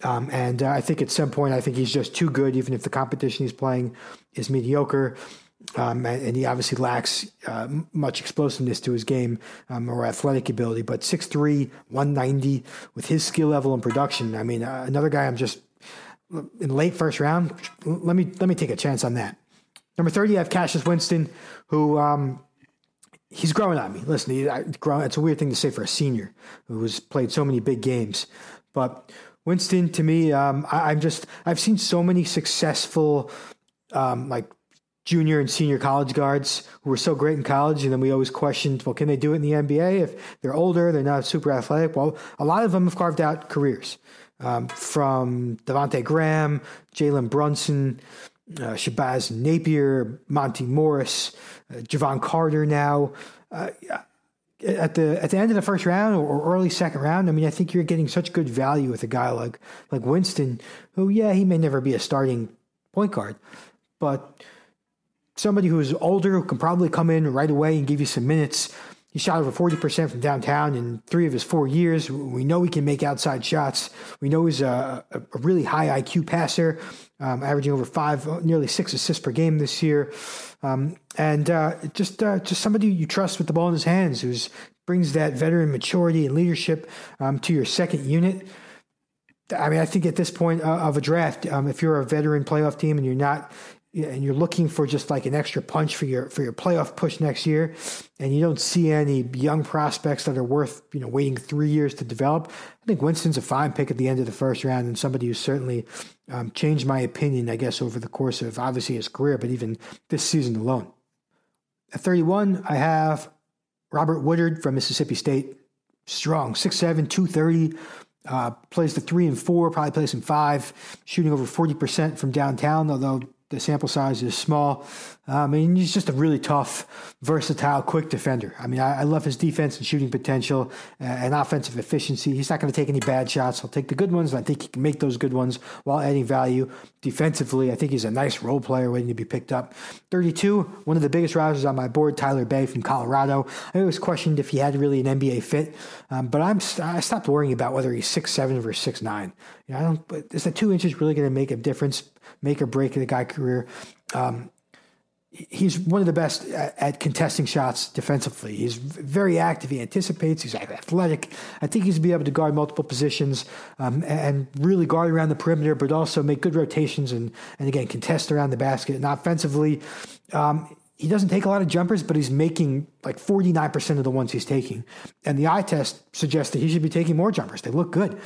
Um, and uh, I think at some point, I think he's just too good, even if the competition he's playing is mediocre. Um, and, he obviously lacks uh, much explosiveness to his game um, or athletic ability. But 6'3, 190 with his skill level and production. I mean, uh, another guy I'm just in late first round. Let me let me take a chance on that. Number 30, I have Cassius Winston, who um, he's growing on me. Listen, he, I, it's a weird thing to say for a senior who has played so many big games. But Winston, to me, um, I, am just, I've seen so many successful, um, like junior and senior college guards who were so great in college. And then we always questioned, well, can they do it in the NBA? If they're older, they're not super athletic. Well, a lot of them have carved out careers um, from Devonte Graham, Jalen Brunson, uh, Shabazz Napier, Monte Morris, uh, Jevon Carter now. Uh, at the at the end of the first round or early second round, I mean, I think you're getting such good value with a guy like like Winston, who yeah, he may never be a starting point guard, but somebody who's older who can probably come in right away and give you some minutes. He shot over 40% from downtown in three of his four years. We know he can make outside shots. We know he's a, a really high IQ passer, um, averaging over five, nearly six assists per game this year. Um, and uh, just uh, just somebody you trust with the ball in his hands, who brings that veteran maturity and leadership um, to your second unit. I mean, I think at this point uh, of a draft, um, if you're a veteran playoff team and you're not and you're looking for just like an extra punch for your for your playoff push next year, and you don't see any young prospects that are worth you know waiting three years to develop, I think Winston's a fine pick at the end of the first round and somebody who's certainly um, changed my opinion, I guess, over the course of obviously his career, but even this season alone. At 31, I have Robert Woodard from Mississippi State, strong, 6'7", 230. Uh, plays the three and four, probably plays in five, shooting over 40% from downtown, although the sample size is small. I mean, he's just a really tough, versatile, quick defender. I mean, I, I love his defense and shooting potential uh, and offensive efficiency. He's not going to take any bad shots. He'll take the good ones, and I think he can make those good ones while adding value defensively. I think he's a nice role player waiting to be picked up. 32, one of the biggest risers on my board, Tyler Bey from Colorado. I always questioned if he had really an NBA fit, um, but I'm I stopped worrying about whether he's six seven or six nine. You know, I don't. Is the two inches really going to make a difference, make or break the guy career? Um, he's one of the best at, at, contesting shots defensively. He's very active. He anticipates. He's athletic. I think he's be able to guard multiple positions um, and really guard around the perimeter, but also make good rotations and and again contest around the basket. And offensively, um, he doesn't take a lot of jumpers, but he's making like 49% of the ones he's taking. And the eye test suggests that he should be taking more jumpers. They look good.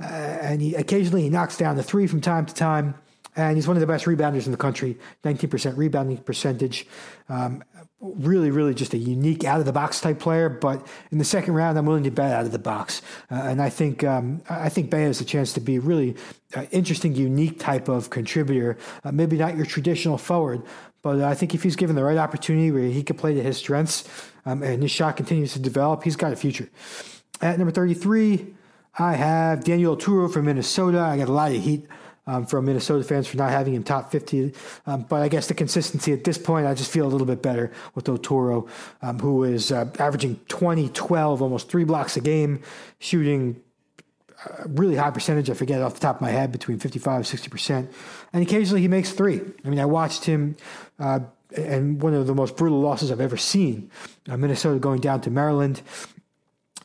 Uh, and he occasionally he knocks down the three from time to time and he's one of the best rebounders in the country 19% rebounding percentage um, really really just a unique out of the box type player but in the second round i'm willing to bet out of the box uh, and i think um, i think Bey has a chance to be really uh, interesting unique type of contributor uh, maybe not your traditional forward but I think if he's given the right opportunity where he could play to his strengths um, and his shot continues to develop, he's got a future. At number 33, I have Daniel Oturu from Minnesota. I got a lot of heat um, from Minnesota fans for not having him top 50. Um, but I guess the consistency at this point, I just feel a little bit better with Oturu, um, who is uh, averaging 20, 12, almost three blocks a game, shooting a really high percentage. I forget off the top of my head, between 55 60%. And occasionally he makes three. I mean, I watched him. Uh, and one of the most brutal losses I've ever seen. Uh, Minnesota going down to Maryland.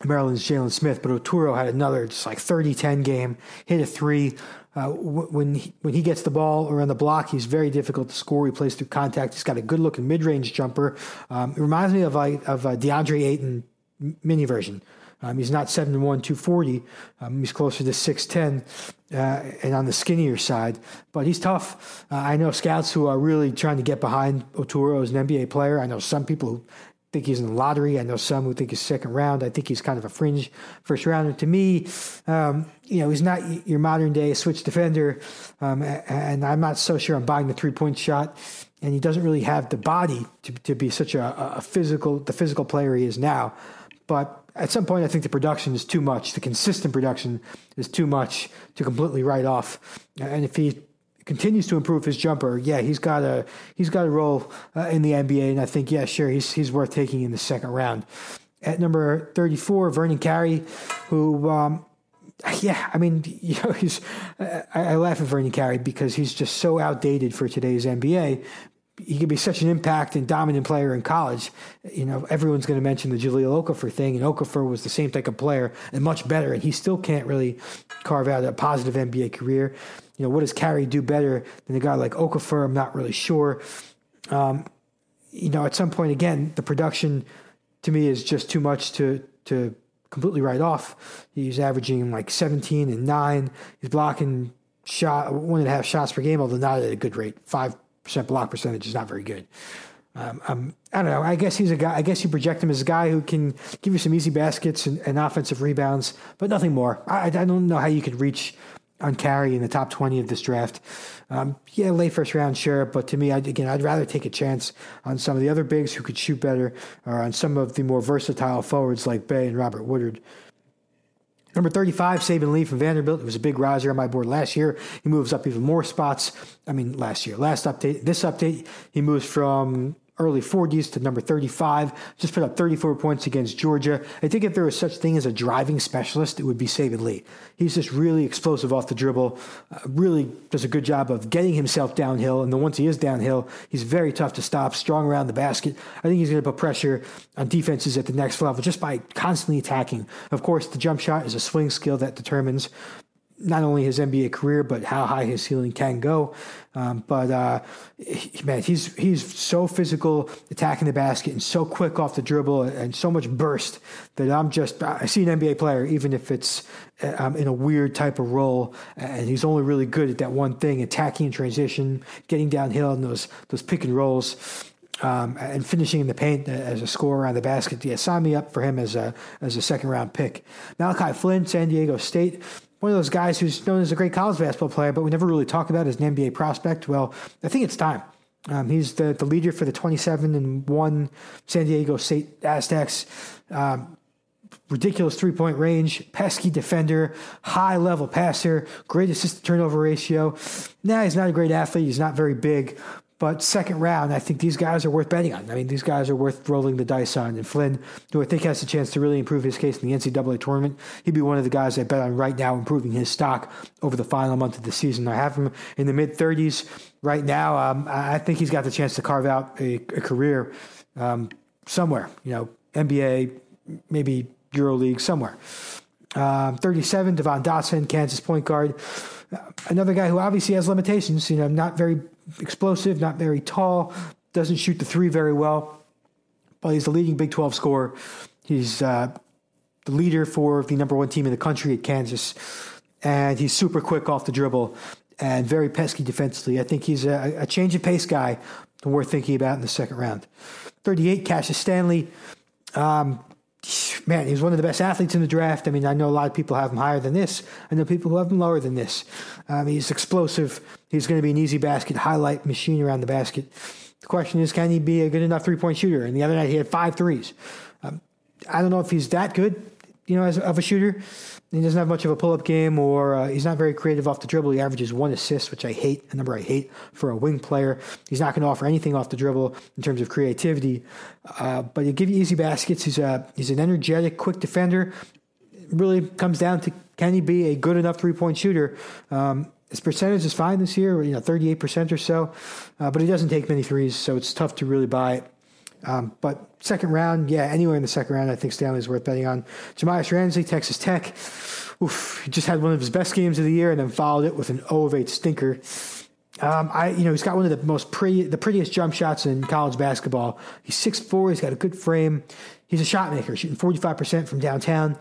Maryland's Jalen Smith, but Oturu had another just like 30 10 game, hit a three, uh, when he, when he gets the ball around the block, he's very difficult to score. He plays through contact. He's got a good looking mid range jumper. Um, it reminds me of like of a DeAndre Ayton mini version. Um, he's not 7 1, 240. Um, he's closer to 6'10 uh, and on the skinnier side, but he's tough. Uh, I know scouts who are really trying to get behind Oturu as an NBA player. I know some people who think he's in the lottery. I know some who think he's second round. I think he's kind of a fringe first rounder. To me, um, you know, he's not your modern day switch defender, um, and I'm not so sure I'm buying the three point shot. And he doesn't really have the body to, to be such a, a physical, the physical player he is now. But at some point, I think the production is too much. The consistent production is too much to completely write off. And if he continues to improve his jumper, yeah, he's got a he's got a role uh, in the NBA, and I think yeah, sure, he's he's worth taking in the second round. At number thirty four, Vernon Carey, who. Um, yeah, I mean, [laughs] you know, he's. I, I laugh at Vernon Carey because he's just so outdated for today's NBA he could be such an impact and dominant player in college. You know, everyone's going to mention the Jahlil Okafor thing, and Okafor was the same type of player and much better, and he still can't really carve out a positive NBA career. You know, what does Carey do better than a guy like Okafor? I'm not really sure. Um, you know, at some point, again, the production to me is just too much to to completely write off. He's averaging like 17 and nine. He's blocking shot one and a half shots per game, although not at a good rate. Five percent block percentage is not very good. Um, um, I don't know. I guess he's a guy. I guess you project him as a guy who can give you some easy baskets and, and offensive rebounds, but nothing more. I, I, don't know how you could reach on Carey in the top twenty of this draft. Um, yeah, late first round, sure, but to me, I'd, again, I'd rather take a chance on some of the other bigs who could shoot better, or on some of the more versatile forwards like Bey and Robert Woodard. Number 35, Saben Lee from Vanderbilt. It was a big riser on my board last year. He moves up even more spots. I mean, last year. Last update, this update, he moves from early 40s to number 35. Just put up 34 points against Georgia. I think if there was such thing as a driving specialist, it would be Saben Lee. He's just really explosive off the dribble, uh, really does a good job of getting himself downhill. And then once he is downhill, he's very tough to stop, strong around the basket. I think he's going to put pressure on defenses at the next level just by constantly attacking. Of course, the jump shot is a swing skill that determines not only his NBA career, but how high his ceiling can go. Um, but uh, man, he's he's so physical, attacking the basket, and so quick off the dribble, and so much burst that I'm just I see an NBA player, even if it's um, in a weird type of role, and he's only really good at that one thing: attacking in transition, getting downhill, and those those pick and rolls. Um, and finishing in the paint as a scorer around the basket. Yeah, sign me up for him as a as a second round pick. Malachi Flynn, San Diego State one of those guys who's known as a great college basketball player, but we never really talk about as an NBA prospect. Well, I think it's time. Um, he's the, the leader for the 27 and 1 San Diego State Aztecs. Um, ridiculous three point range, pesky defender, high level passer, great assist turnover ratio. Now, he's not a great athlete. He's not very big, But second round, I think these guys are worth betting on. I mean, these guys are worth rolling the dice on. And Flynn, who I think has a chance to really improve his case in the NCAA tournament, he'd be one of the guys I bet on right now, improving his stock over the final month of the season. I have him in the mid 30s right now. Um, I think he's got the chance to carve out a, a career um, somewhere, you know, NBA, maybe EuroLeague, somewhere. Um, 37, Devon Dotson, Kansas point guard. Uh, another guy who obviously has limitations, you know, not very explosive, not very tall, doesn't shoot the three very well, but he's the leading Big 12 scorer. He's uh, the leader for the number one team in the country at Kansas, and he's super quick off the dribble and very pesky defensively. I think he's a, a change of pace guy worth thinking about in the second round. 38, Cassius Stanley. Um, man, he was one of the best athletes in the draft. I mean, I know a lot of people have him higher than this. I know people who have him lower than this. Um, he's explosive. He's going to be an easy basket highlight machine around the basket. The question is, can he be a good enough three point shooter? And the other night he had five threes. Um, I don't know if he's that good, you know, as of a shooter. He doesn't have much of a pull up game, or uh, he's not very creative off the dribble. He averages one assist, which I hate, a number I hate for a wing player. He's not going to offer anything off the dribble in terms of creativity, uh, but he'll give you easy baskets. He's a he's an energetic, quick defender. It really comes down to can he be a good enough three point shooter? Um, his percentage is fine this year, you know, 38% or so, uh, but he doesn't take many threes, so it's tough to really buy it. Um, but second round, yeah, anywhere in the second round, I think Stanley's worth betting on. Jahmi'us Ramsey, Texas Tech. Oof, he just had one of his best games of the year and then followed it with an 0 of 8 stinker. Um, I, you know, he's got one of the most pretty, the prettiest jump shots in college basketball. He's 6'4", he's got a good frame. He's a shot maker, shooting 45% from downtown.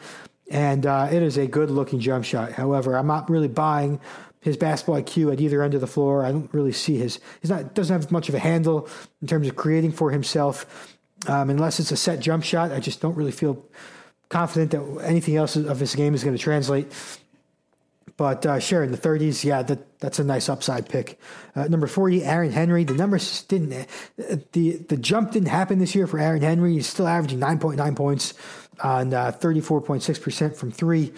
And uh, it is a good looking jump shot. However, I'm not really buying his basketball IQ at either end of the floor. I don't really see his. He's not doesn't have much of a handle in terms of creating for himself. Um, unless it's a set jump shot, I just don't really feel confident that anything else of his game is going to translate. But uh, sure, in the 30s, yeah, that, that's a nice upside pick. Uh, number 40, Aaron Henry. The numbers didn't, uh, the the jump didn't happen this year for Aaron Henry. He's still averaging 9.9 points on 34.6% uh, from three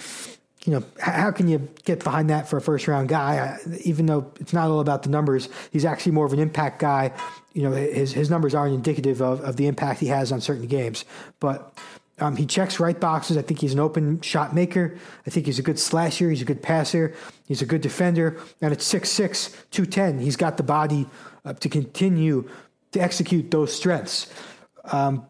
you know, how can you get behind that for a first round guy? Even though it's not all about the numbers, he's actually more of an impact guy. You know, his his numbers aren't indicative of, of the impact he has on certain games, but. Um, he checks right boxes. I think he's an open shot maker. I think he's a good slasher. He's a good passer. He's a good defender. And at 6'6, 210, he's got the body uh, to continue to execute those strengths. Um,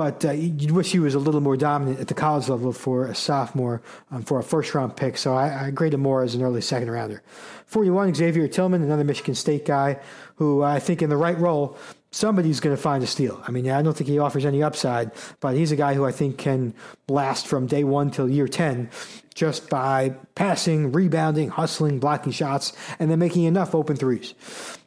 but uh, you'd wish he was a little more dominant at the college level for a sophomore um, for a first round pick. So I, I grade him more as an early second rounder. 41, Xavier Tillman, another Michigan State guy who I think in the right role, somebody's going to find a steal. I mean, I don't think he offers any upside, but he's a guy who I think can last from day one till year 10 just by passing, rebounding, hustling, blocking shots, and then making enough open threes.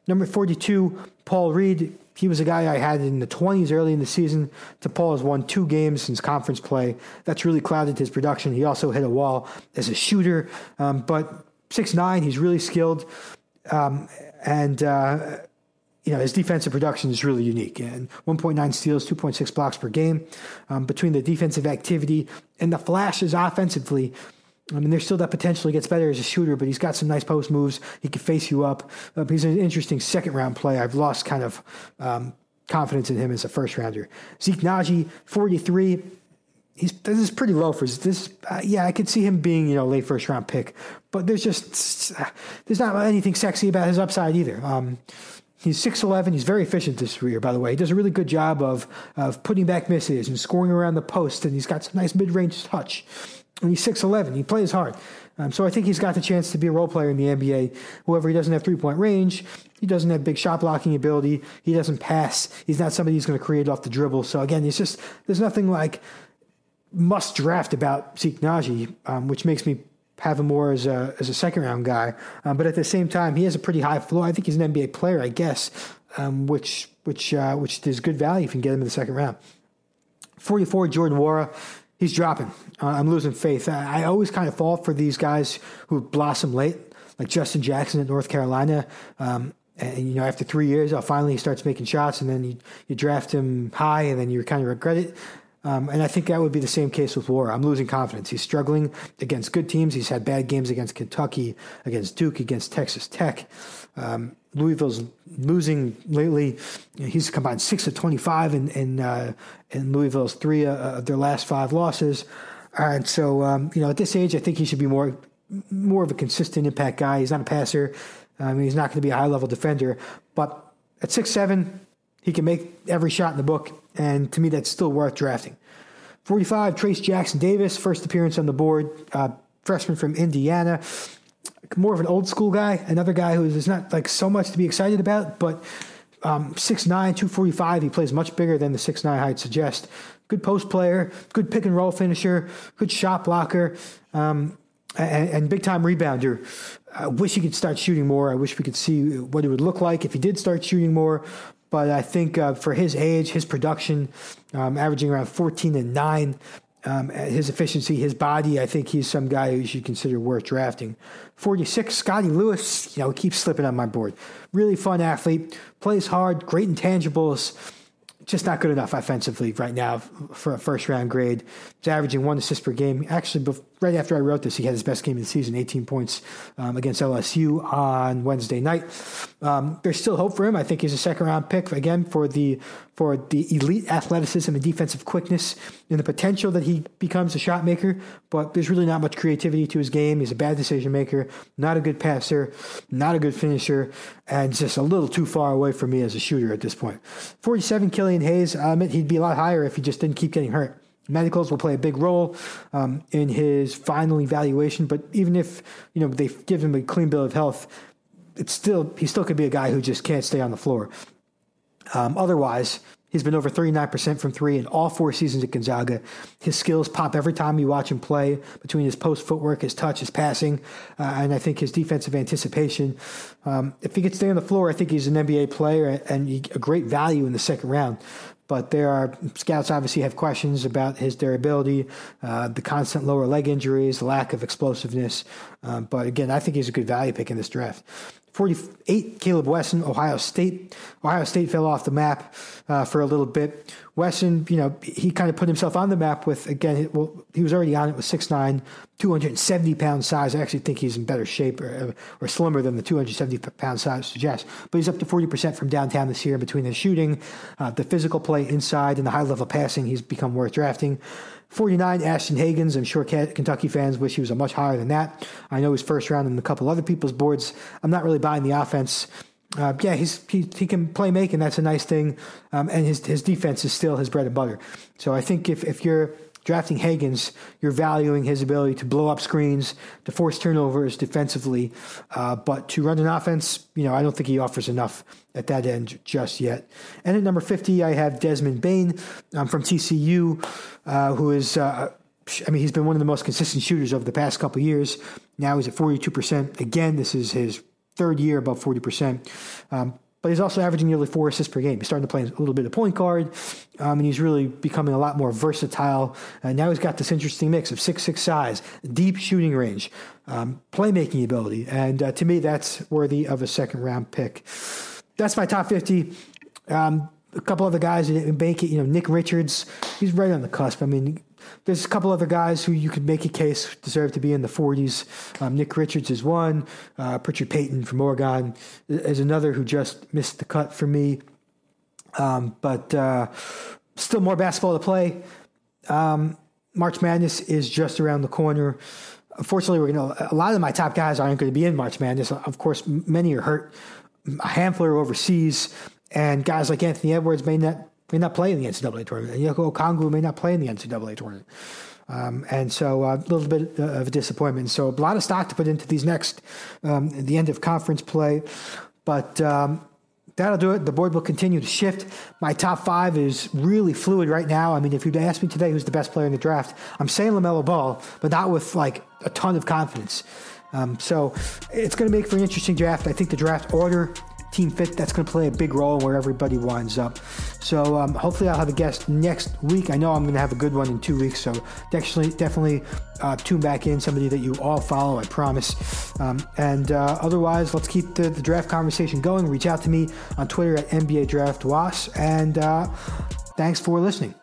Number 42, Paul Reed, he was a guy I had in the 20s early in the season. DePaul has won two games since conference play. That's really clouded his production. He also hit a wall as a shooter, um, but six nine, he's really skilled. Um, and, uh, you know, his defensive production is really unique. And 1.9 steals, 2.6 blocks per game. Um, between the defensive activity and the flashes offensively, I mean, there's still that potential he gets better as a shooter, but he's got some nice post moves. He can face you up. Uh, he's an interesting second round play. I've lost kind of um, confidence in him as a first rounder. Zeke Nnaji, 43. He's this is pretty low for this. Uh, yeah, I could see him being you know late first round pick, but there's just there's not anything sexy about his upside either. Um, He's 6'11. He's very efficient this year, by the way. He does a really good job of, of putting back misses and scoring around the post, and he's got some nice mid range touch and he's 6'11. He plays hard. Um, so I think he's got the chance to be a role player in the NBA. However, he doesn't have three point range. He doesn't have big shot blocking ability. He doesn't pass. He's not somebody who's going to create off the dribble. So again, it's just, there's nothing like must draft about Zeke Nnaji, um, which makes me have him more as a, as a second round guy. Um, but at the same time, he has a pretty high floor. I think he's an NBA player, I guess, um, which, which, uh, which is good value if you can get him in the second round. 44, Jordan Nwora he's dropping. Uh, I'm losing faith. I, I, always kind of fall for these guys who blossom late, like Justin Jackson at North Carolina. Um, and you know, after three years, oh, finally he starts making shots, and then you you draft him high, and then you kind of regret it. Um, and I think that would be the same case with Nwora. I'm losing confidence. He's struggling against good teams. He's had bad games against Kentucky, against Duke, against Texas Tech. Um, Louisville's losing lately. He's combined six of 25 in in, uh, in Louisville's three uh, of their last five losses. And so, um, you know, at this age, I think he should be more more of a consistent impact guy. He's not a passer. I mean, he's not going to be a high level defender. But at six seven, he can make every shot in the book, and to me, that's still worth drafting. 45, Trayce Jackson Davis, first appearance on the board, uh, freshman from Indiana. More of an old school guy, another guy who is not like so much to be excited about, but um, 6'9, 245. He plays much bigger than the 6'9 height suggests. Good post player, good pick and roll finisher, good shot blocker, um, and, and, big time rebounder. I wish he could start shooting more. I wish we could see what it would look like if he did start shooting more. But I think uh, for his age, his production, um, averaging around 14 and 9, um, his efficiency, his body, I think he's some guy who you should consider worth drafting. 46, Scottie Lewis, you know, keeps slipping on my board. Really fun athlete, plays hard, great intangibles just not good enough offensively right now for a first round grade. He's averaging one assist per game. Actually, right after I wrote this, he had his best game of the season, 18 points um, against LSU on Wednesday night. Um, there's still hope for him. I think he's a second round pick again for the for the elite athleticism and defensive quickness and the potential that he becomes a shot maker. But there's really not much creativity to his game. He's a bad decision maker, not a good passer, not a good finisher, and just a little too far away from me as a shooter at this point. 47 Killian Hayes. I admit he'd be a lot higher if he just didn't keep getting hurt. Medicals will play a big role um, in his final evaluation, but even if you know they give him a clean bill of health, it's still he still could be a guy who just can't stay on the floor. Um, otherwise, he's been over 39% from three in all four seasons at Gonzaga. His skills pop every time you watch him play between his post footwork, his touch, his passing, uh, and I think his defensive anticipation. Um, if he could stay on the floor, I think he's an NBA player and a great value in the second round but there are scouts obviously have questions about his durability, uh, the constant lower leg injuries, lack of explosiveness. Uh, but again, I think he's a good value pick in this draft. 48, Caleb Wesson, Ohio State. Ohio State fell off the map uh, for a little bit. Wesson, you know, he kind of put himself on the map with, again, well, he was already on it with 6'9, 270 pound size. I actually think he's in better shape or, or slimmer than the 270 pound size suggests. But he's up to 40% from downtown this year between the shooting, uh, the physical play inside, and the high level passing. He's become worth drafting. 49, Ashton Hagans. I'm sure Kentucky fans wish he was a much higher than that. I know he's first round in a couple other people's boards. I'm not really buying the offense. Uh, yeah, he's he, he can play make, and that's a nice thing. Um, and his his defense is still his bread and butter. So I think if if you're drafting Hagans, you're valuing his ability to blow up screens, to force turnovers defensively, uh, but to run an offense, you know, I don't think he offers enough at that end just yet. And at number 50, I have Desmond Bane um, from TCU, uh, who is. Uh, I mean, he's been one of the most consistent shooters over the past couple years. Now he's at 42%. Again, this is his third year above 40%. Um, but he's also averaging nearly four assists per game. He's starting to play a little bit of point guard, um, and he's really becoming a lot more versatile. And now he's got this interesting mix of six six size, deep shooting range, um, playmaking ability, and uh, to me, that's worthy of a second round pick. That's my top fifty. Um, a couple other guys that didn't it. You know, Nick Richards, he's right on the cusp. I mean, there's a couple other guys who you could make a case deserve to be in the 40s. Um, Nick Richards is one. Uh, Pritchard Payton from Oregon is another who just missed the cut for me. Um, but uh, still more basketball to play. Um, March Madness is just around the corner. Unfortunately, we're going to. A lot of my top guys aren't going to be in March Madness. Of course, many are hurt. A handful are overseas, and guys like Anthony Edwards may not may not play in the NCAA tournament. Onyeka Okongwu may not play in the NCAA tournament. Um, and so uh, a little bit uh, of a disappointment. So a lot of stock to put into these next, um, the end of conference play. But um, that'll do it. The board will continue to shift. My top five is really fluid right now. I mean, if you'd asked me today who's the best player in the draft, I'm saying LaMelo Ball, but not with like a ton of confidence. Um, so it's going to make for an interesting draft. I think the draft order team fit that's going to play a big role in where everybody winds up. So um, hopefully I'll have a guest next week. I know I'm going to have a good one in two weeks, so definitely definitely uh, tune back in. Somebody that you all follow, I promise. Um, and uh, otherwise, let's keep the, the, draft conversation going. Reach out to me on Twitter at NBA Draft Wass, and uh, thanks for listening.